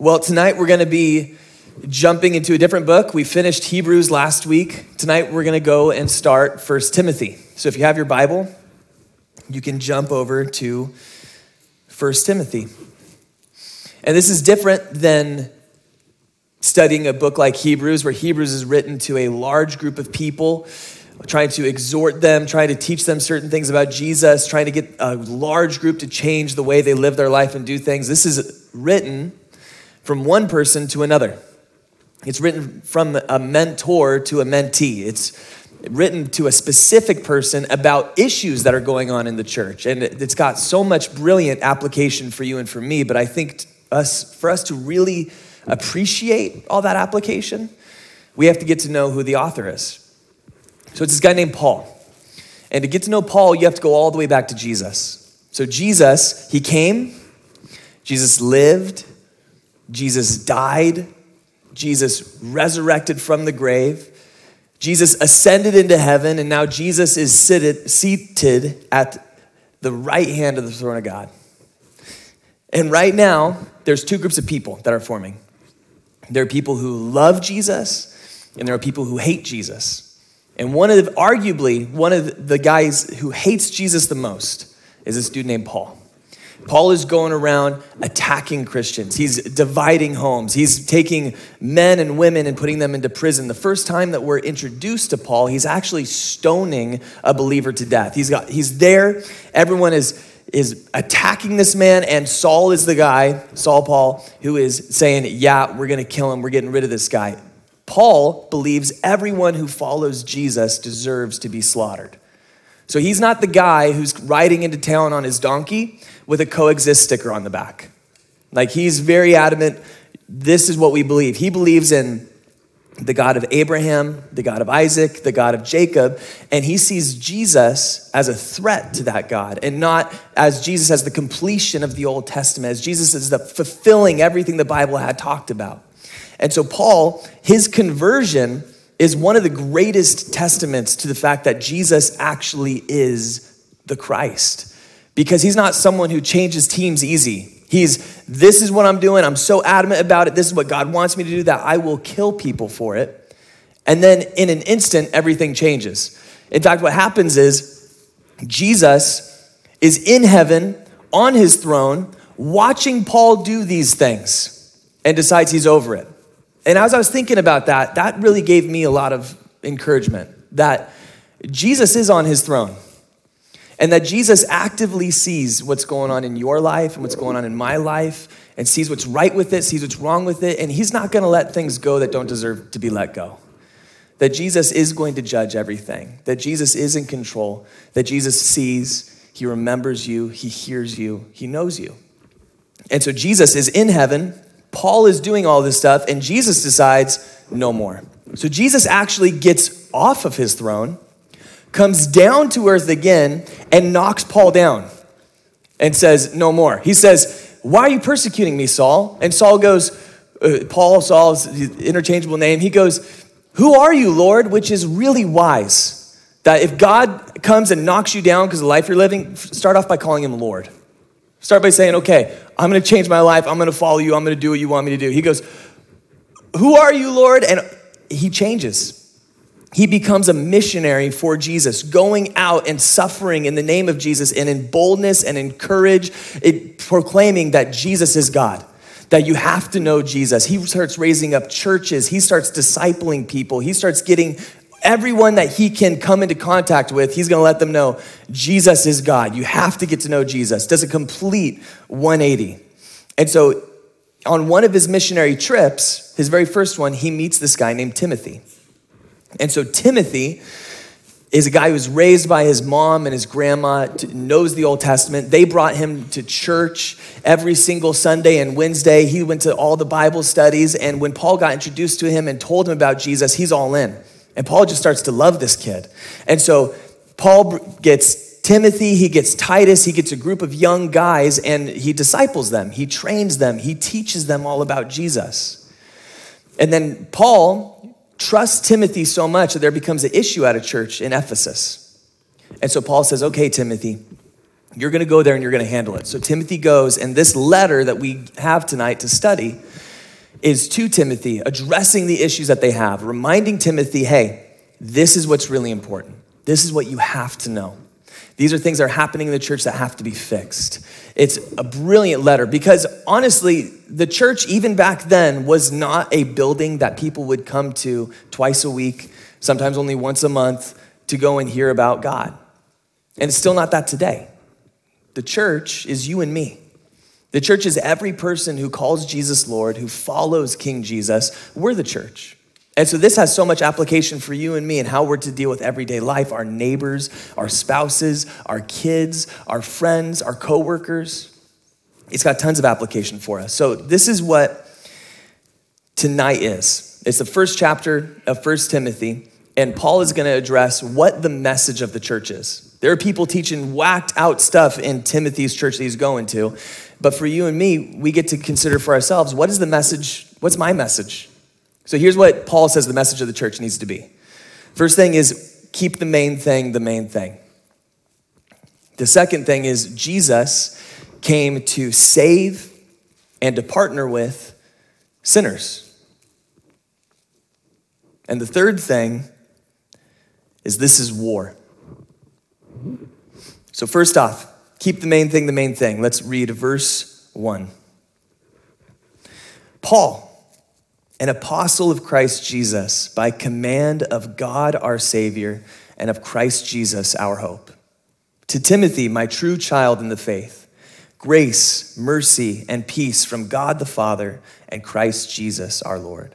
Well, tonight we're going to be jumping into a different book. We finished Hebrews last week. Tonight we're going to go and start First Timothy. So if you have your Bible, you can jump over to First Timothy. And this is different than studying a book like Hebrews, where Hebrews is written to a large group of people, trying to exhort them, trying to teach them certain things about Jesus, trying to get a large group to change the way they live their life and do things. This is written from one person to another. It's written from a mentor to a mentee. It's written to a specific person about issues that are going on in the church. And it's got so much brilliant application for you and for me, but I think us for us to really appreciate all that application, we have to get to know who the author is. So it's this guy named Paul. And to get to know Paul, you have to go all the way back to Jesus. So Jesus, he came, Jesus lived, Jesus died, Jesus resurrected from the grave, Jesus ascended into heaven, and now Jesus is seated, at the right hand of the throne of God. And right now, there's two groups of people that are forming. There are people who love Jesus, and there are people who hate Jesus. And one of arguably, one of the guys who hates Jesus the most is this dude named Paul. Paul is going around attacking Christians. He's dividing homes. He's taking men and women and putting them into prison. The first time that we're introduced to Paul, he's actually stoning a believer to death. He's got he's there. Everyone is is attacking this man and Saul is the guy, Saul Paul, who is saying, "Yeah, we're going to kill him. We're getting rid of this guy." Paul believes everyone who follows Jesus deserves to be slaughtered. So he's not the guy who's riding into town on his donkey with a coexist sticker on the back. Like he's very adamant, this is what we believe. He believes in the God of Abraham, the God of Isaac, the God of Jacob, and he sees Jesus as a threat to that God and not as Jesus as the completion of the Old Testament, as Jesus is the fulfilling everything the Bible had talked about. And so Paul, his conversion is one of the greatest testaments to the fact that Jesus actually is the Christ because he's not someone who changes teams easy. He's, this is what I'm doing. I'm so adamant about it. This is what God wants me to do that I will kill people for it. And then in an instant, everything changes. In fact, what happens is Jesus is in heaven on his throne, watching Paul do these things and decides he's over it. And as I was thinking about that, that really gave me a lot of encouragement that Jesus is on his throne and that Jesus actively sees what's going on in your life and what's going on in my life and sees what's right with it, sees what's wrong with it, and he's not going to let things go that don't deserve to be let go. That Jesus is going to judge everything, that Jesus is in control, that Jesus sees, he remembers you, he hears you, he knows you. And so Jesus is in heaven, Paul is doing all this stuff, and Jesus decides no more. So Jesus actually gets off of his throne comes down to earth again and knocks Paul down and says, No more. He says, Why are you persecuting me, Saul? And Saul goes, uh, Paul, Saul's interchangeable name, he goes, Who are you, Lord? Which is really wise. That if God comes and knocks you down because of the life you're living, start off by calling him Lord. Start by saying, Okay, I'm gonna change my life. I'm gonna follow you. I'm gonna do what you want me to do. He goes, Who are you, Lord? And he changes he becomes a missionary for Jesus, going out and suffering in the name of Jesus and in boldness and in courage, it, proclaiming that Jesus is God, that you have to know Jesus. He starts raising up churches, he starts discipling people, he starts getting everyone that he can come into contact with, he's gonna let them know Jesus is God. You have to get to know Jesus. Does a complete 180. And so, on one of his missionary trips, his very first one, he meets this guy named Timothy. And so Timothy is a guy who's raised by his mom and his grandma, knows the Old Testament. They brought him to church every single Sunday and Wednesday. He went to all the Bible studies. And when Paul got introduced to him and told him about Jesus, he's all in. And Paul just starts to love this kid. And so Paul gets Timothy, he gets Titus, he gets a group of young guys, and he disciples them, he trains them, he teaches them all about Jesus. And then Paul trusts Timothy so much that there becomes an issue at a church in Ephesus. And so Paul says, Okay, Timothy, You're going to go there and you're going to handle it. So Timothy goes, and this letter that we have tonight to study is to Timothy, addressing the issues that they have, reminding Timothy, hey, this is what's really important. This is what you have to know. These are things that are happening in the church that have to be fixed. It's a brilliant letter because honestly, the church, even back then, was not a building that people would come to twice a week, sometimes only once a month, to go and hear about God. And it's still not that today. The church is you and me. The church is every person who calls Jesus Lord, who follows King Jesus. We're the church. And so this has so much application for you and me and how we're to deal with everyday life, our neighbors, our spouses, our kids, our friends, our coworkers. It's got tons of application for us. So this is what tonight is. It's the first chapter of First Timothy, and Paul is going to address what the message of the church is. There are people teaching whacked out stuff in Timothy's church that he's going to. But for you and me, we get to consider for ourselves what is the message? What's my message? So here's what Paul says the message of the church needs to be. First thing is keep the main thing the main thing. The second thing is Jesus came to save and to partner with sinners. And the third thing is this is war. So, first off, keep the main thing the main thing. Let's read verse 1. Paul, an apostle of Christ Jesus, by command of God our Savior and of Christ Jesus our hope. To Timothy, my true child in the faith, grace, mercy, and peace from God the Father and Christ Jesus our Lord.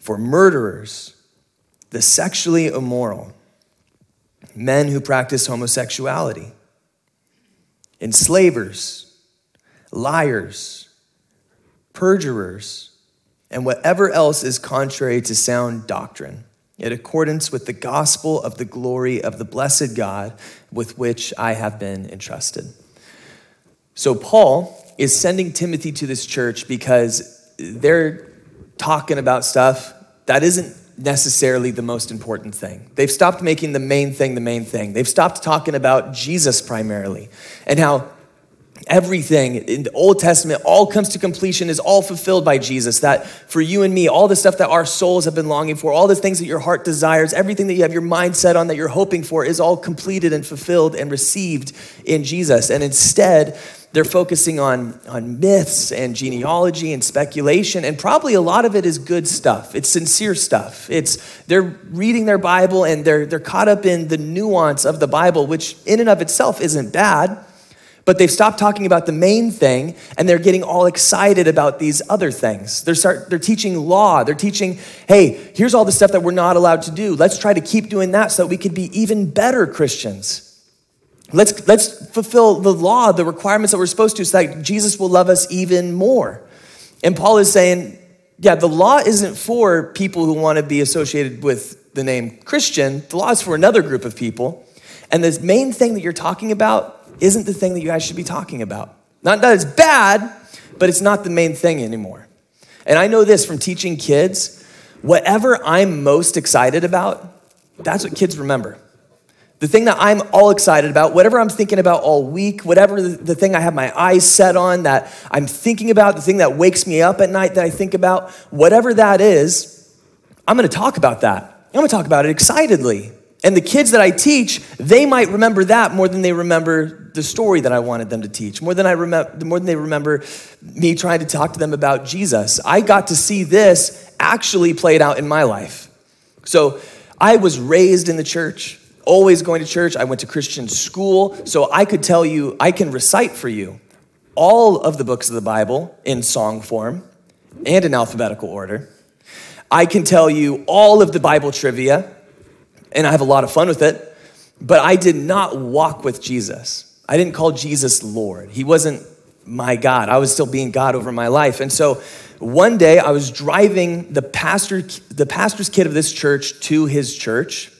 for murderers, the sexually immoral men who practice homosexuality, enslavers, liars, perjurers, and whatever else is contrary to sound doctrine, in accordance with the gospel of the glory of the blessed God with which I have been entrusted. So, Paul is sending Timothy to this church because they're talking about stuff that isn't necessarily the most important thing. They've stopped making the main thing the main thing. They've stopped talking about Jesus primarily and how everything in the Old Testament all comes to completion is all fulfilled by Jesus. That for you and me, all the stuff that our souls have been longing for, all the things that your heart desires, everything that you have your mind set on that you're hoping for is all completed and fulfilled and received in Jesus. And instead, they're focusing on, on myths and genealogy and speculation, and probably a lot of it is good stuff. It's sincere stuff. It's they're reading their Bible and they're they're caught up in the nuance of the Bible, which in and of itself isn't bad. But they've stopped talking about the main thing and they're getting all excited about these other things. They're, start, they're teaching law. They're teaching, hey, here's all the stuff that we're not allowed to do. Let's try to keep doing that so that we could be even better Christians. Let's, let's fulfill the law, the requirements that we're supposed to, so that Jesus will love us even more. And Paul is saying, yeah, the law isn't for people who want to be associated with the name Christian. The law is for another group of people. And the main thing that you're talking about isn't the thing that you guys should be talking about. Not that it's bad, but it's not the main thing anymore. And I know this from teaching kids whatever I'm most excited about, that's what kids remember the thing that I'm all excited about, whatever I'm thinking about all week, whatever the, the, thing I have my eyes set on that I'm thinking about, the thing that wakes me up at night that I think about, whatever that is, I'm gonna talk about that. I'm gonna talk about it excitedly. And the kids that I teach, they might remember that more than they remember the story that I wanted them to teach, more than I remember, more than they remember me trying to talk to them about Jesus. I got to see this actually played out in my life. So I was raised in the church, always going to church. I went to Christian school, so I could tell you, I can recite for you all of the books of the Bible in song form and in alphabetical order. I can tell you all of the Bible trivia, and I have a lot of fun with it, but I did not walk with Jesus. I didn't call Jesus Lord. He wasn't my God. I was still being God over my life. And so one day I was driving the pastor the pastor's kid of this church to his church,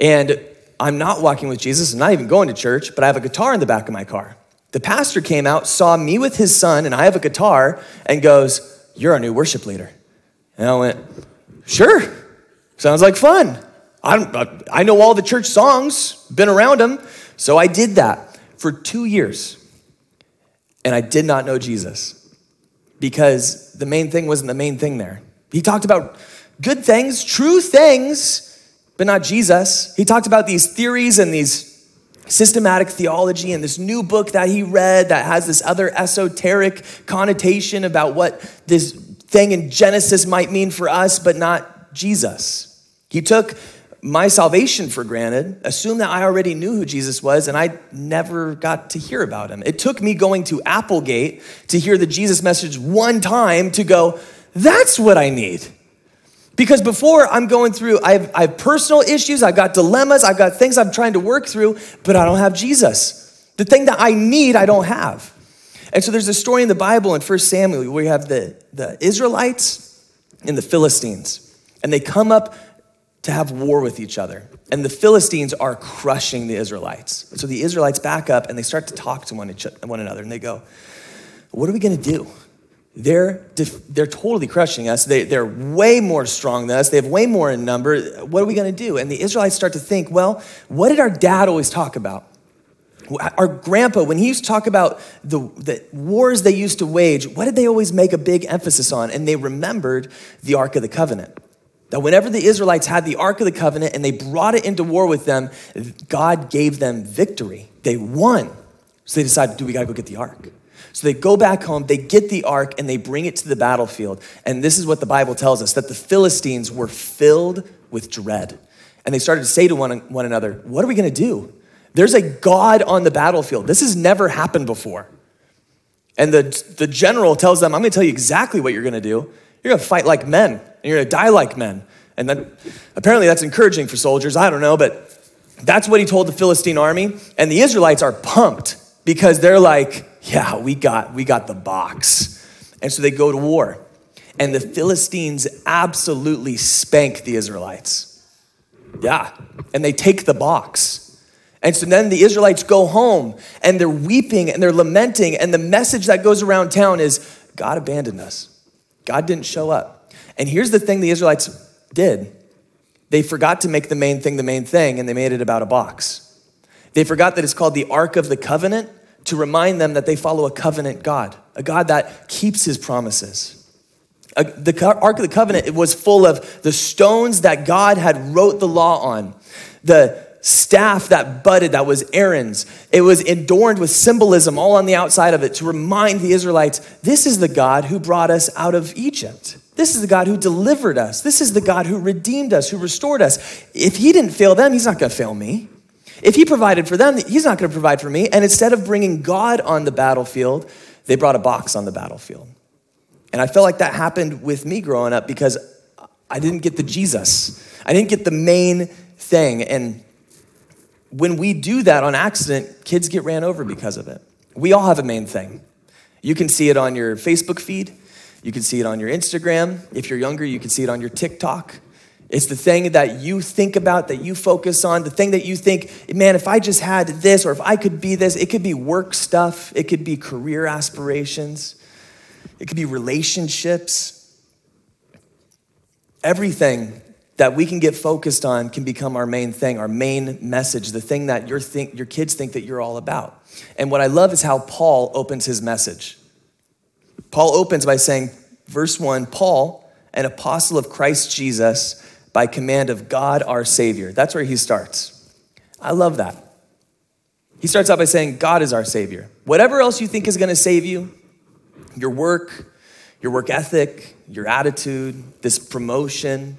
and I'm not walking with Jesus. I'm not even going to church, but I have a guitar in the back of my car. The pastor came out, saw me with his son, and I have a guitar, and goes, You're our new worship leader. And I went, Sure, sounds like fun. I, I know all the church songs, been around them. So I did that for two years. And I did not know Jesus because the main thing wasn't the main thing there. He talked about good things, true things, but not Jesus. He talked about these theories and these systematic theology and this new book that he read that has this other esoteric connotation about what this thing in Genesis might mean for us, but not Jesus. He took my salvation for granted, assumed that I already knew who Jesus was, and I never got to hear about him. It took me going to Applegate to hear the Jesus message one time to go, that's what I need. Because before I'm going through, I have, I have personal issues, I've got dilemmas, I've got things I'm trying to work through, but I don't have Jesus. The thing that I need, I don't have. And so there's a story in the Bible in 1 Samuel where you have the, the Israelites and the Philistines. And they come up to have war with each other. And the Philistines are crushing the Israelites. So the Israelites back up and they start to talk to one, one another. And they go, What are we going to do? They're, they're totally crushing us. They, they're way more strong than us. They have way more in number. What are we going to do? And the Israelites start to think, well, what did our dad always talk about? Our grandpa, when he used to talk about the, the wars they used to wage, what did they always make a big emphasis on? And they remembered the Ark of the Covenant. That whenever the Israelites had the Ark of the Covenant and they brought it into war with them, God gave them victory. They won. So they decided, do we got to go get the Ark? So they go back home, they get the ark, and they bring it to the battlefield. And this is what the Bible tells us that the Philistines were filled with dread. And they started to say to one, one another, What are we going to do? There's a God on the battlefield. This has never happened before. And the, the general tells them, I'm going to tell you exactly what you're going to do. You're going to fight like men, and you're going to die like men. And then apparently that's encouraging for soldiers. I don't know, but that's what he told the Philistine army. And the Israelites are pumped because they're like, yeah, we got, we got the box. And so they go to war. And the Philistines absolutely spank the Israelites. Yeah. And they take the box. And so then the Israelites go home and they're weeping and they're lamenting. And the message that goes around town is God abandoned us, God didn't show up. And here's the thing the Israelites did they forgot to make the main thing the main thing and they made it about a box. They forgot that it's called the Ark of the Covenant to remind them that they follow a covenant God, a God that keeps his promises. The Ark of the Covenant was full of the stones that God had wrote the law on, the staff that budded, that was Aaron's. It was adorned with symbolism all on the outside of it to remind the Israelites this is the God who brought us out of Egypt. This is the God who delivered us. This is the God who redeemed us, who restored us. If he didn't fail them, he's not going to fail me. If he provided for them, he's not going to provide for me. And instead of bringing God on the battlefield, they brought a box on the battlefield. And I felt like that happened with me growing up because I didn't get the Jesus. I didn't get the main thing. And when we do that on accident, kids get ran over because of it. We all have a main thing. You can see it on your Facebook feed. You can see it on your Instagram. If you're younger, you can see it on your TikTok. It's the thing that you think about, that you focus on, the thing that you think, man, if I just had this or if I could be this, it could be work stuff, it could be career aspirations, it could be relationships. Everything that we can get focused on can become our main thing, our main message, the thing that your, think, your kids think that you're all about. And what I love is how Paul opens his message. Paul opens by saying, verse one, Paul, an apostle of Christ Jesus, by command of God our Savior. That's where he starts. I love that. He starts out by saying, God is our Savior. Whatever else you think is going to save you, your work, your work ethic, your attitude, this promotion,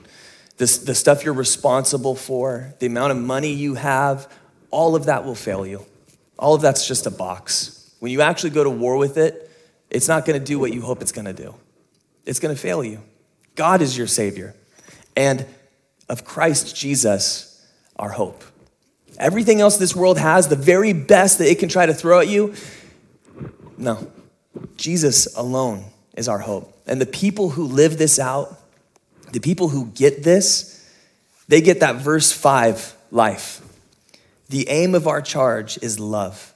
this, the stuff you're responsible for, the amount of money you have, all of that will fail you. All of that's just a box. When you actually go to war with it, it's not going to do what you hope it's going to do. It's going to fail you. God is your Savior. And of Christ Jesus, our hope. Everything else this world has, the very best that it can try to throw at you, no. Jesus alone is our hope. And the people who live this out, the people who get this, they get that verse 5 life. The aim of our charge is love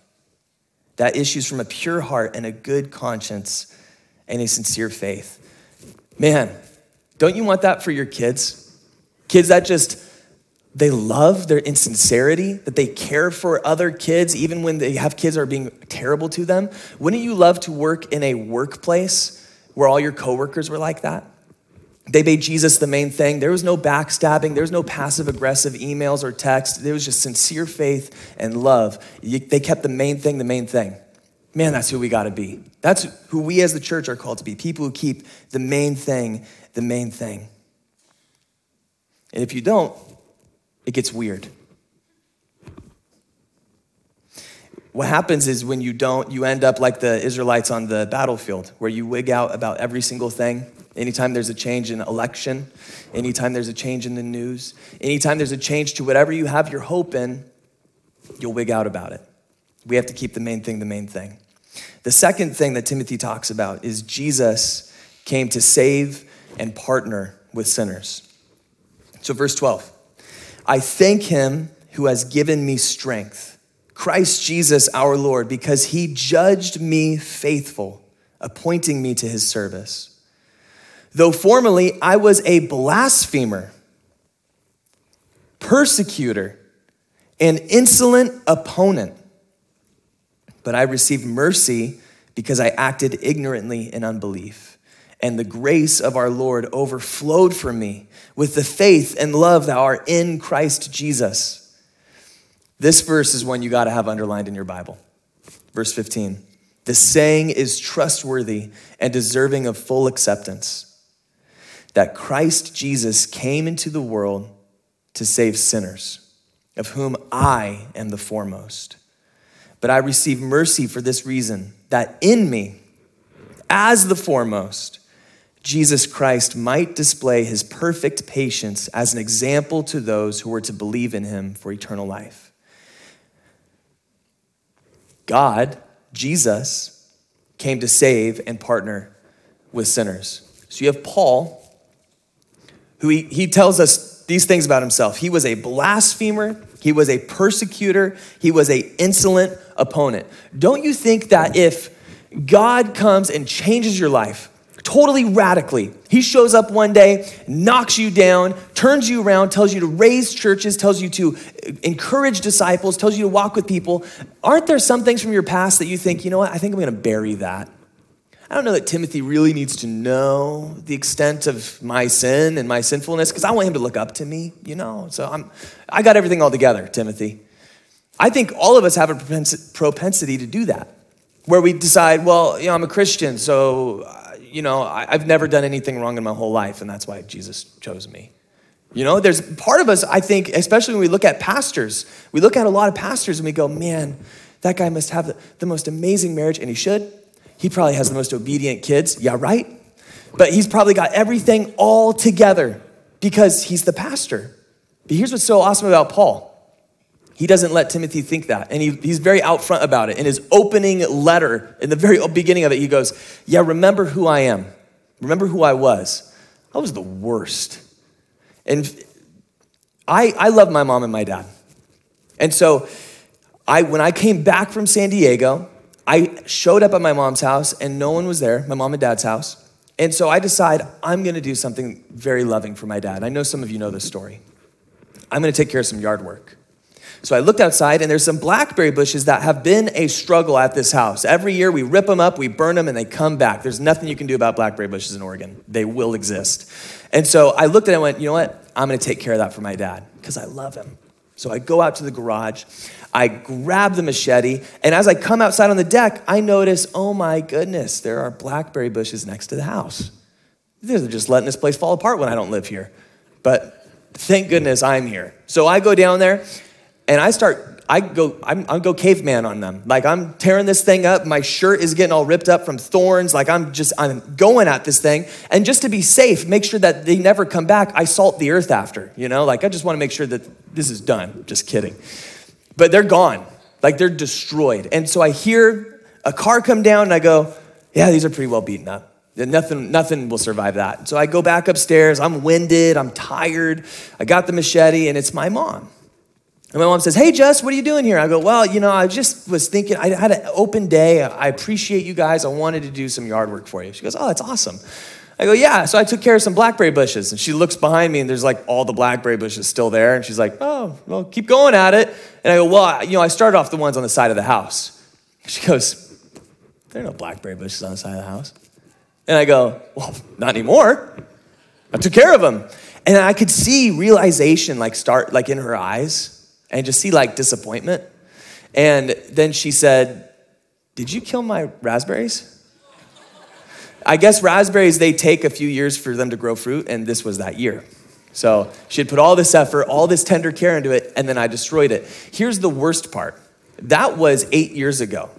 that issues from a pure heart and a good conscience and a sincere faith. Man, don't you want that for your kids? Kids that just, they love their insincerity, that they care for other kids, even when they have kids that are being terrible to them. Wouldn't you love to work in a workplace where all your coworkers were like that? They made Jesus the main thing. There was no backstabbing. There was no passive aggressive emails or text. There was just sincere faith and love. They kept the main thing the main thing. Man, that's who we got to be. That's who we as the church are called to be people who keep the main thing the main thing. And if you don't, it gets weird. What happens is when you don't, you end up like the Israelites on the battlefield, where you wig out about every single thing. Anytime there's a change in election, anytime there's a change in the news, anytime there's a change to whatever you have your hope in, you'll wig out about it. We have to keep the main thing the main thing. The second thing that Timothy talks about is Jesus came to save and partner with sinners. So, verse 12 I thank him who has given me strength, Christ Jesus our Lord, because he judged me faithful, appointing me to his service. Though formerly I was a blasphemer, persecutor, an insolent opponent, but I received mercy because I acted ignorantly in unbelief and the grace of our Lord overflowed for me with the faith and love that are in Christ Jesus. This verse is one you got to have underlined in your Bible. Verse 15 The saying is trustworthy and deserving of full acceptance that Christ Jesus came into the world to save sinners, of whom I am the foremost. But I receive mercy for this reason that in me, as the foremost, Jesus Christ might display his perfect patience as an example to those who were to believe in him for eternal life. God, Jesus, came to save and partner with sinners. So you have Paul, who he, he tells us these things about himself. He was a blasphemer, he was a persecutor, he was a insolent opponent. Don't you think that if God comes and changes your life, totally radically. He shows up one day, knocks you down, turns you around, tells you to raise churches, tells you to encourage disciples, tells you to walk with people. Aren't there some things from your past that you think, you know what, I think I'm going to bury that? I don't know that Timothy really needs to know the extent of my sin and my sinfulness because I want him to look up to me, you know? So I'm, I got everything all together, Timothy. I think all of us have a propensity to do that, where we decide, well, you know, I'm a Christian, so you know, I, have never done anything wrong in my whole life, and that's why Jesus chose me. You know, there's part of us, I think, especially when we look at pastors, we look at a lot of pastors and we go, man, that guy must have the, the most amazing marriage, and he should. He probably has the most obedient kids. Yeah, right? But he's probably got everything all together because he's the pastor. But here's what's so awesome about Paul he doesn't let Timothy think that. And he, he's very out front about it. In his opening letter, in the very beginning of it, he goes, Yeah, remember who I am. Remember who I was. I was the worst. And I, I love my mom and my dad. And so I, when I came back from San Diego, I showed up at my mom's house and no one was there, my mom and dad's house. And so I decide I'm gonna do something very loving for my dad. I know some of you know this story. I'm gonna take care of some yard work. So I looked outside, and there's some blackberry bushes that have been a struggle at this house. Every year we rip them up, we burn them, and they come back. There's nothing you can do about blackberry bushes in Oregon. They will exist. And so I looked at it and I went, you know what? I'm going to take care of that for my dad because I love him. So I go out to the garage, I grab the machete, and as I come outside on the deck, I notice, oh my goodness, there are blackberry bushes next to the house. They're just letting this place fall apart when I don't live here. But thank goodness I'm here. So I go down there and I start I go, I'm, I go caveman on them. Like I'm tearing this thing up. My shirt is getting all ripped up from thorns. Like I'm just, I'm going at this thing. And just to be safe, make sure that they never come back, I salt the earth after, you know? Like I just want to make sure that this is done. Just kidding. But they're gone. Like they're destroyed. And so I hear a car come down and I go, yeah, these are pretty well beaten up. Nothing, nothing will survive that. So I go back upstairs. I'm winded. I'm tired. I got the machete and it's my mom. And my mom says, Hey, Jess, what are you doing here? I go, Well, you know, I just was thinking, I had an open day. I appreciate you guys. I wanted to do some yard work for you. She goes, Oh, that's awesome. I go, Yeah. So I took care of some blackberry bushes. And she looks behind me, and there's like all the blackberry bushes still there. And she's like, Oh, well, keep going at it. And I go, Well, you know, I started off the ones on the side of the house. She goes, There are no blackberry bushes on the side of the house. And I go, Well, not anymore. I took care of them. And I could see realization like start like in her eyes and just see like disappointment. And then she said, Did you kill my raspberries? I guess raspberries, they take a few years for them to grow fruit, and this was that year. So she had put all this effort, all this tender care into it, and then I destroyed it. Here's the worst part that was eight years ago.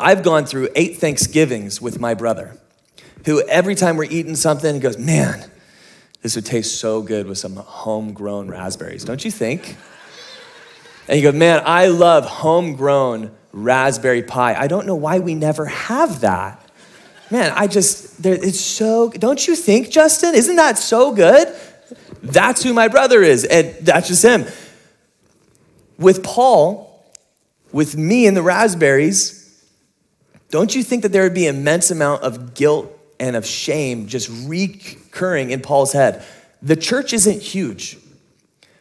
I've gone through eight Thanksgivings with my brother, who every time we're eating something, he goes, Man, this would taste so good with some homegrown raspberries, don't you think? And you go, man, I love homegrown raspberry pie. I don't know why we never have that. Man, I just, it's so, don't you think, Justin? Isn't that so good? That's who my brother is, and that's just him. With Paul, with me and the raspberries, don't you think that there would be immense amount of guilt and of shame just recurring in Paul's head? The church isn't huge.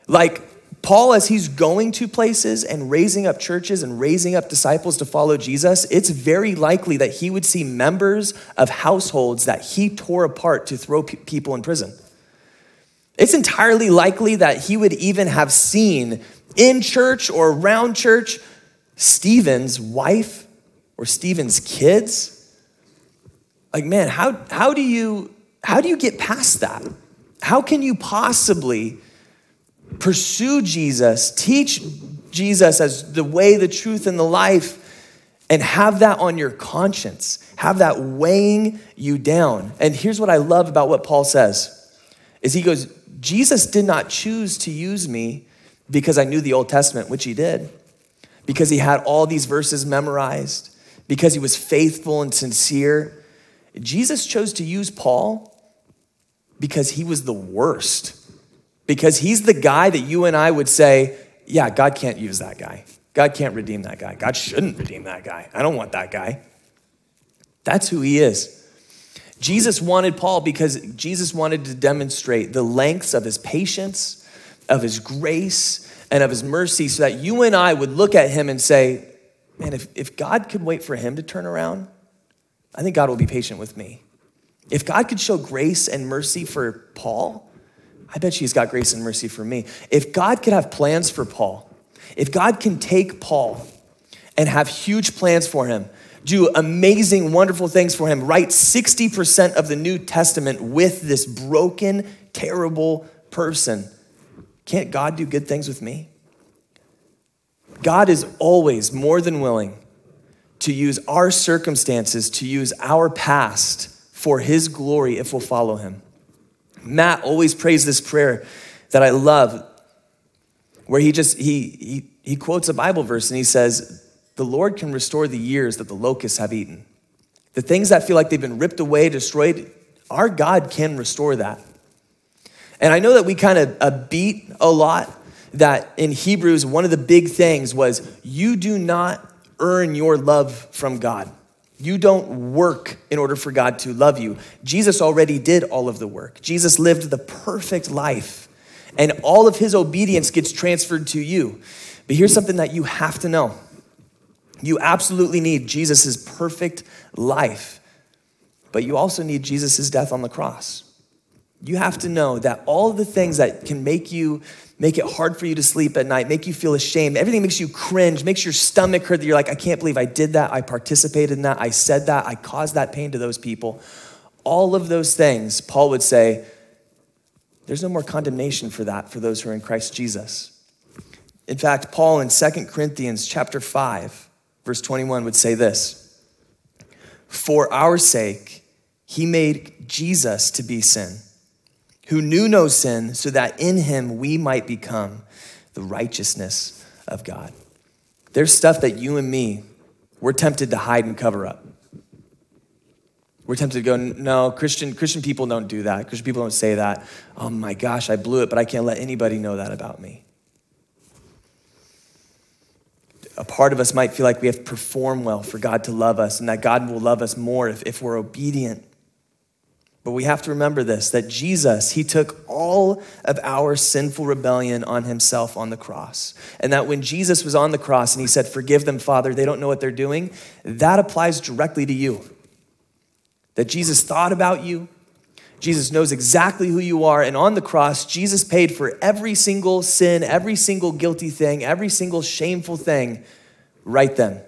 Like, Paul, as he's going to places and raising up churches and raising up disciples to follow Jesus, it's very likely that he would see members of households that he tore apart to throw pe- people in prison. It's entirely likely that he would even have seen in church or around church Stephen's wife or Stephen's kids. Like, man, how, how, do you, how do you get past that? How can you possibly pursue Jesus, teach Jesus as the way, the truth, and the life, and have that on your conscience. Have that weighing you down. And here's what I love about what Paul says is he goes, Jesus did not choose to use me because I knew the Old Testament, which he did, because he had all these verses memorized, because he was faithful and sincere. Jesus chose to use Paul because he was the worst because he's the guy that you and I would say, yeah, God can't use that guy. God can't redeem that guy. God shouldn't redeem that guy. I don't want that guy. That's who he is. Jesus wanted Paul because Jesus wanted to demonstrate the lengths of his patience, of his grace, and of his mercy so that you and I would look at him and say, man, if, if God could wait for him to turn around, I think God will be patient with me. If God could show grace and mercy for Paul, I bet she's got grace and mercy for me. If God could have plans for Paul, if God can take Paul and have huge plans for him, do amazing, wonderful things for him, write 60% of the New Testament with this broken, terrible person, can't God do good things with me? God is always more than willing to use our circumstances, to use our past for his glory if we'll follow him. Matt always prays this prayer that I love, where he just he he he quotes a Bible verse and he says, "The Lord can restore the years that the locusts have eaten." The things that feel like they've been ripped away, destroyed, our God can restore that. And I know that we kind of uh, beat a lot that in Hebrews, one of the big things was you do not earn your love from God. You don't work in order for God to love you. Jesus already did all of the work. Jesus lived the perfect life, and all of his obedience gets transferred to you. But here's something that you have to know you absolutely need Jesus' perfect life, but you also need Jesus' death on the cross. You have to know that all the things that can make you make it hard for you to sleep at night, make you feel ashamed, everything makes you cringe, makes your stomach hurt that you're like, I can't believe I did that, I participated in that, I said that, I caused that pain to those people. All of those things, Paul would say, there's no more condemnation for that for those who are in Christ Jesus. In fact, Paul in 2 Corinthians chapter 5, verse 21 would say this: For our sake he made Jesus to be sin, who knew no sin, so that in him we might become the righteousness of God. There's stuff that you and me we're tempted to hide and cover up. We're tempted to go, no, Christian, Christian people don't do that. Christian people don't say that. Oh my gosh, I blew it, but I can't let anybody know that about me. A part of us might feel like we have to perform well for God to love us and that God will love us more if, if we're obedient. But we have to remember this that Jesus, He took all of our sinful rebellion on Himself on the cross. And that when Jesus was on the cross and He said, Forgive them, Father, they don't know what they're doing, that applies directly to you that Jesus thought about you. Jesus knows exactly who you are. And on the cross, Jesus paid for every single sin, every single guilty thing, every single shameful thing right then.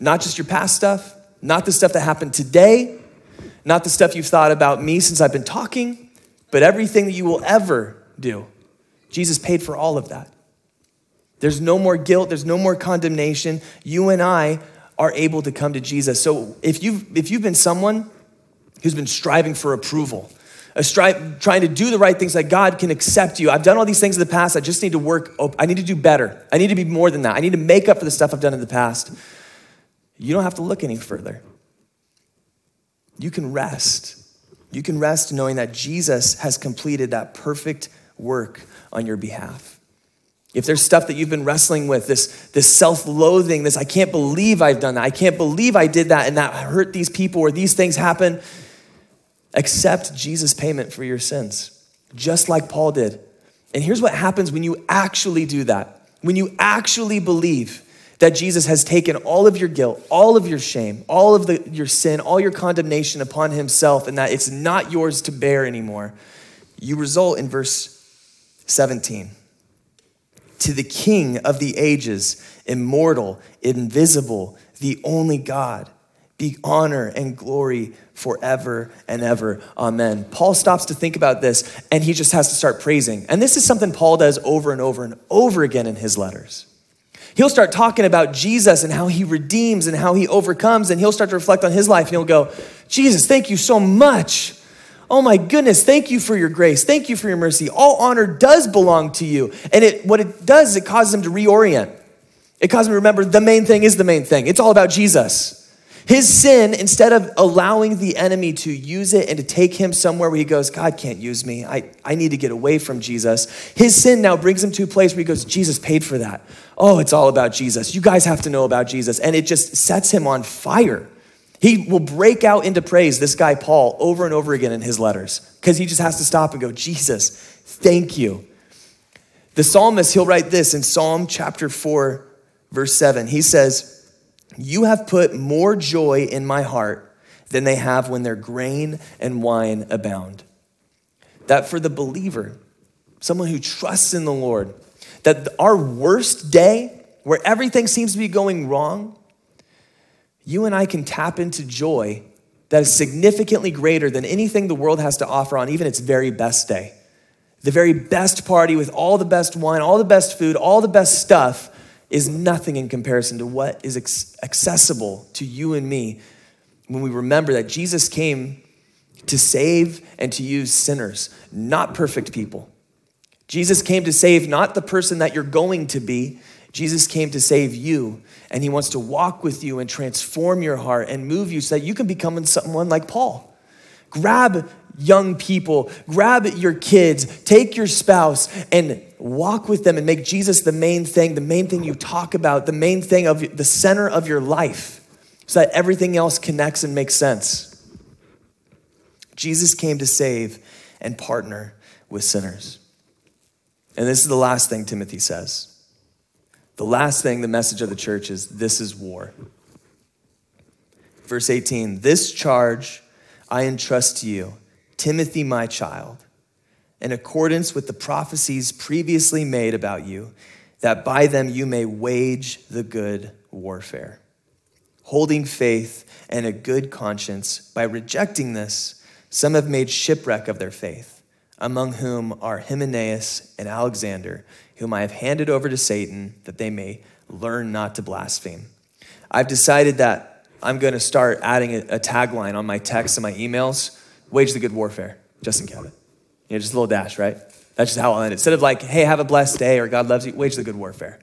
Not just your past stuff, not the stuff that happened today, not the stuff you've thought about me since I've been talking, but everything that you will ever do. Jesus paid for all of that. There's no more guilt, there's no more condemnation. You and I are able to come to Jesus. So if you've, if you've been someone who's been striving for approval, a strive, trying to do the right things that God can accept you. I've done all these things in the past. I just need to work. I need to do better. I need to be more than that. I need to make up for the stuff I've done in the past. You don't have to look any further. You can rest. You can rest knowing that Jesus has completed that perfect work on your behalf. If there's stuff that you've been wrestling with, this, this self loathing, this, I can't believe I've done that, I can't believe I did that and that hurt these people or these things happen, accept Jesus' payment for your sins, just like Paul did. And here's what happens when you actually do that when you actually believe that Jesus has taken all of your guilt, all of your shame, all of the, your sin, all your condemnation upon himself, and that it's not yours to bear anymore, you result in verse 17 to the King of the ages, immortal, invisible, the only God, be honor and glory forever and ever. Amen. Paul stops to think about this and he just has to start praising. And this is something Paul does over and over and over again in his letters. He'll start talking about Jesus and how he redeems and how he overcomes, and he'll start to reflect on his life and he'll go, Jesus, thank you so much Oh my goodness, thank you for your grace. Thank you for your mercy. All honor does belong to you. And it, what it does is it causes them to reorient. It causes them to remember the main thing is the main thing. It's all about Jesus. His sin, instead of allowing the enemy to use it and to take him somewhere where he goes, God can't use me. I, I need to get away from Jesus. His sin now brings him to a place where he goes, Jesus paid for that. Oh, it's all about Jesus. You guys have to know about Jesus. And it just sets him on fire. He will break out into praise, this guy Paul, over and over again in his letters, because he just has to stop and go, Jesus, thank you. The psalmist, he'll write this in Psalm chapter 4, verse 7. He says, You have put more joy in my heart than they have when their grain and wine abound. That for the believer, someone who trusts in the Lord, that our worst day, where everything seems to be going wrong, you and I can tap into joy that is significantly greater than anything the world has to offer on even its very best day. The very best party with all the best wine, all the best food, all the best stuff is nothing in comparison to what is accessible to you and me when we remember that Jesus came to save and to use sinners, not perfect people. Jesus came to save not the person that you're going to be, Jesus came to save you, and he wants to walk with you and transform your heart and move you so that you can become someone like Paul. Grab young people, grab your kids, take your spouse, and walk with them and make Jesus the main thing, the main thing you talk about, the main thing of the center of your life, so that everything else connects and makes sense. Jesus came to save and partner with sinners. And this is the last thing Timothy says. The last thing, the message of the church is this is war. Verse 18 This charge I entrust to you Timothy, my child, in accordance with the prophecies previously made about you, that by them you may wage the good warfare, holding faith and a good conscience. By rejecting this, some have made shipwreck of their faith, among whom are Hymenaeus and Alexander, whom I have handed over to Satan, that they may learn not to blaspheme. I've decided that I'm going to start adding a, tagline on my texts and my emails wage the good warfare. Justin Cabot. You know, just a little dash, right? That's just how I'll end it. Instead of like, hey, have a blessed day or God loves you, wage the good warfare.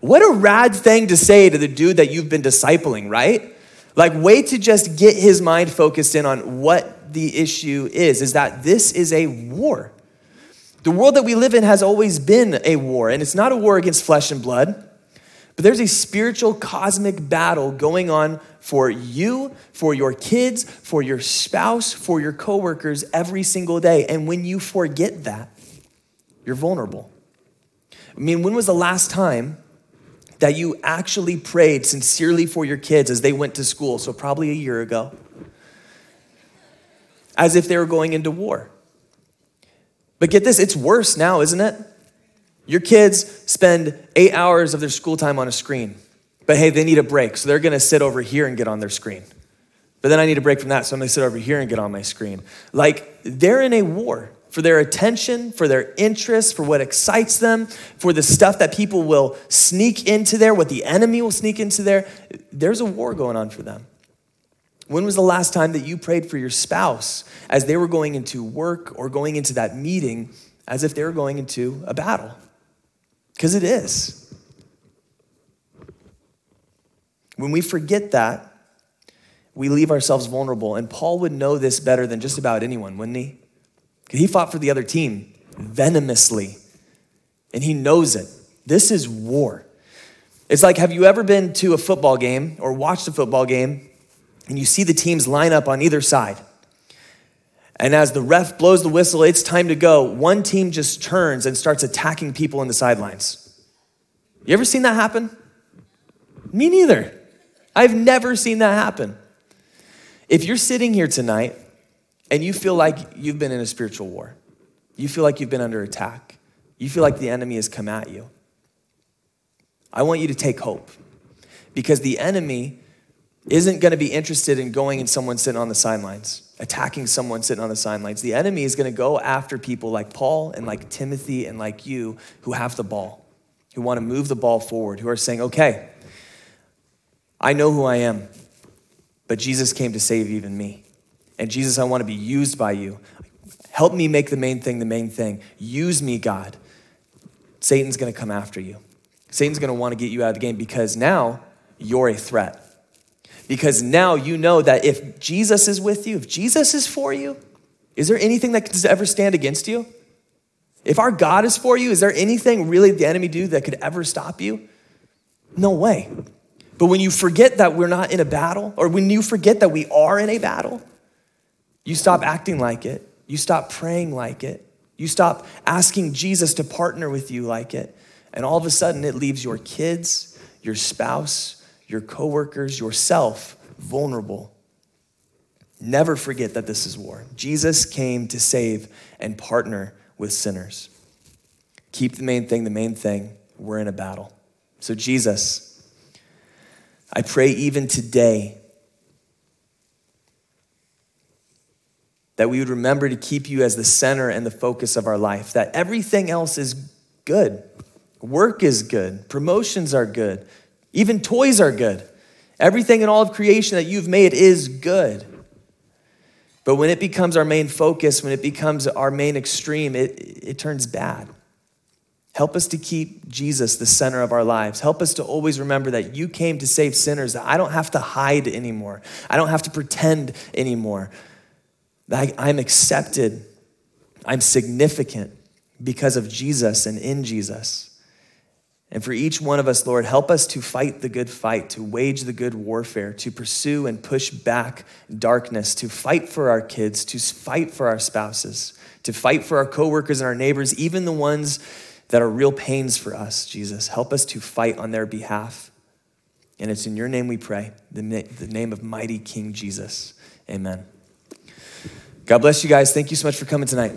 What a rad thing to say to the dude that you've been discipling, right? Like, way to just get his mind focused in on what the issue is, is that this is a war. The world that we live in has always been a war, and it's not a war against flesh and blood. But there's a spiritual cosmic battle going on for you, for your kids, for your spouse, for your coworkers every single day. And when you forget that, you're vulnerable. I mean, when was the last time that you actually prayed sincerely for your kids as they went to school? So, probably a year ago. As if they were going into war. But get this, it's worse now, isn't it? Your kids spend eight hours of their school time on a screen, but hey, they need a break, so they're gonna sit over here and get on their screen. But then I need a break from that, so I'm gonna sit over here and get on my screen. Like, they're in a war for their attention, for their interest, for what excites them, for the stuff that people will sneak into there, what the enemy will sneak into there. There's a war going on for them. When was the last time that you prayed for your spouse as they were going into work or going into that meeting as if they were going into a battle? Because it is. When we forget that, we leave ourselves vulnerable. And Paul would know this better than just about anyone, wouldn't he? He fought for the other team venomously, and he knows it. This is war. It's like, have you ever been to a football game or watched a football game and you see the teams line up on either side? And as the ref blows the whistle, it's time to go. One team just turns and starts attacking people in the sidelines. You ever seen that happen? Me neither. I've never seen that happen. If you're sitting here tonight and you feel like you've been in a spiritual war, you feel like you've been under attack, you feel like the enemy has come at you, I want you to take hope because the enemy isn't going to be interested in going and someone sitting on the sidelines attacking someone sitting on the sidelines. The enemy is going to go after people like Paul and like Timothy and like you who have the ball, who want to move the ball forward, who are saying, okay, I know who I am, but Jesus came to save even me. And Jesus, I want to be used by you. Help me make the main thing the main thing. Use me, God. Satan's going to come after you. Satan's going to want to get you out of the game because now you're a threat. Because now you know that if Jesus is with you, if Jesus is for you, is there anything that could ever stand against you? If our God is for you, is there anything really the enemy do that could ever stop you? No way. But when you forget that we're not in a battle, or when you forget that we are in a battle, you stop acting like it. You stop praying like it. You stop asking Jesus to partner with you like it. And all of a sudden, it leaves your kids, your spouse, your coworkers, yourself vulnerable. Never forget that this is war. Jesus came to save and partner with sinners. Keep the main thing the main thing. We're in a battle. So, Jesus, I pray even today that we would remember to keep you as the center and the focus of our life, that everything else is good. Work is good, promotions are good, even toys are good. Everything in all of creation that you've made is good. But when it becomes our main focus, when it becomes our main extreme, it, it turns bad. Help us to keep Jesus the center of our lives. Help us to always remember that you came to save sinners, that I don't have to hide anymore. I don't have to pretend anymore. That I'm accepted, I'm significant because of Jesus and in Jesus. And for each one of us, Lord, help us to fight the good fight, to wage the good warfare, to pursue and push back darkness, to fight for our kids, to fight for our spouses, to fight for our coworkers and our neighbors, even the ones that are real pains for us, Jesus. Help us to fight on their behalf. And it's in your name we pray, the, name of mighty King Jesus. Amen. God bless you guys. Thank you so much for coming tonight.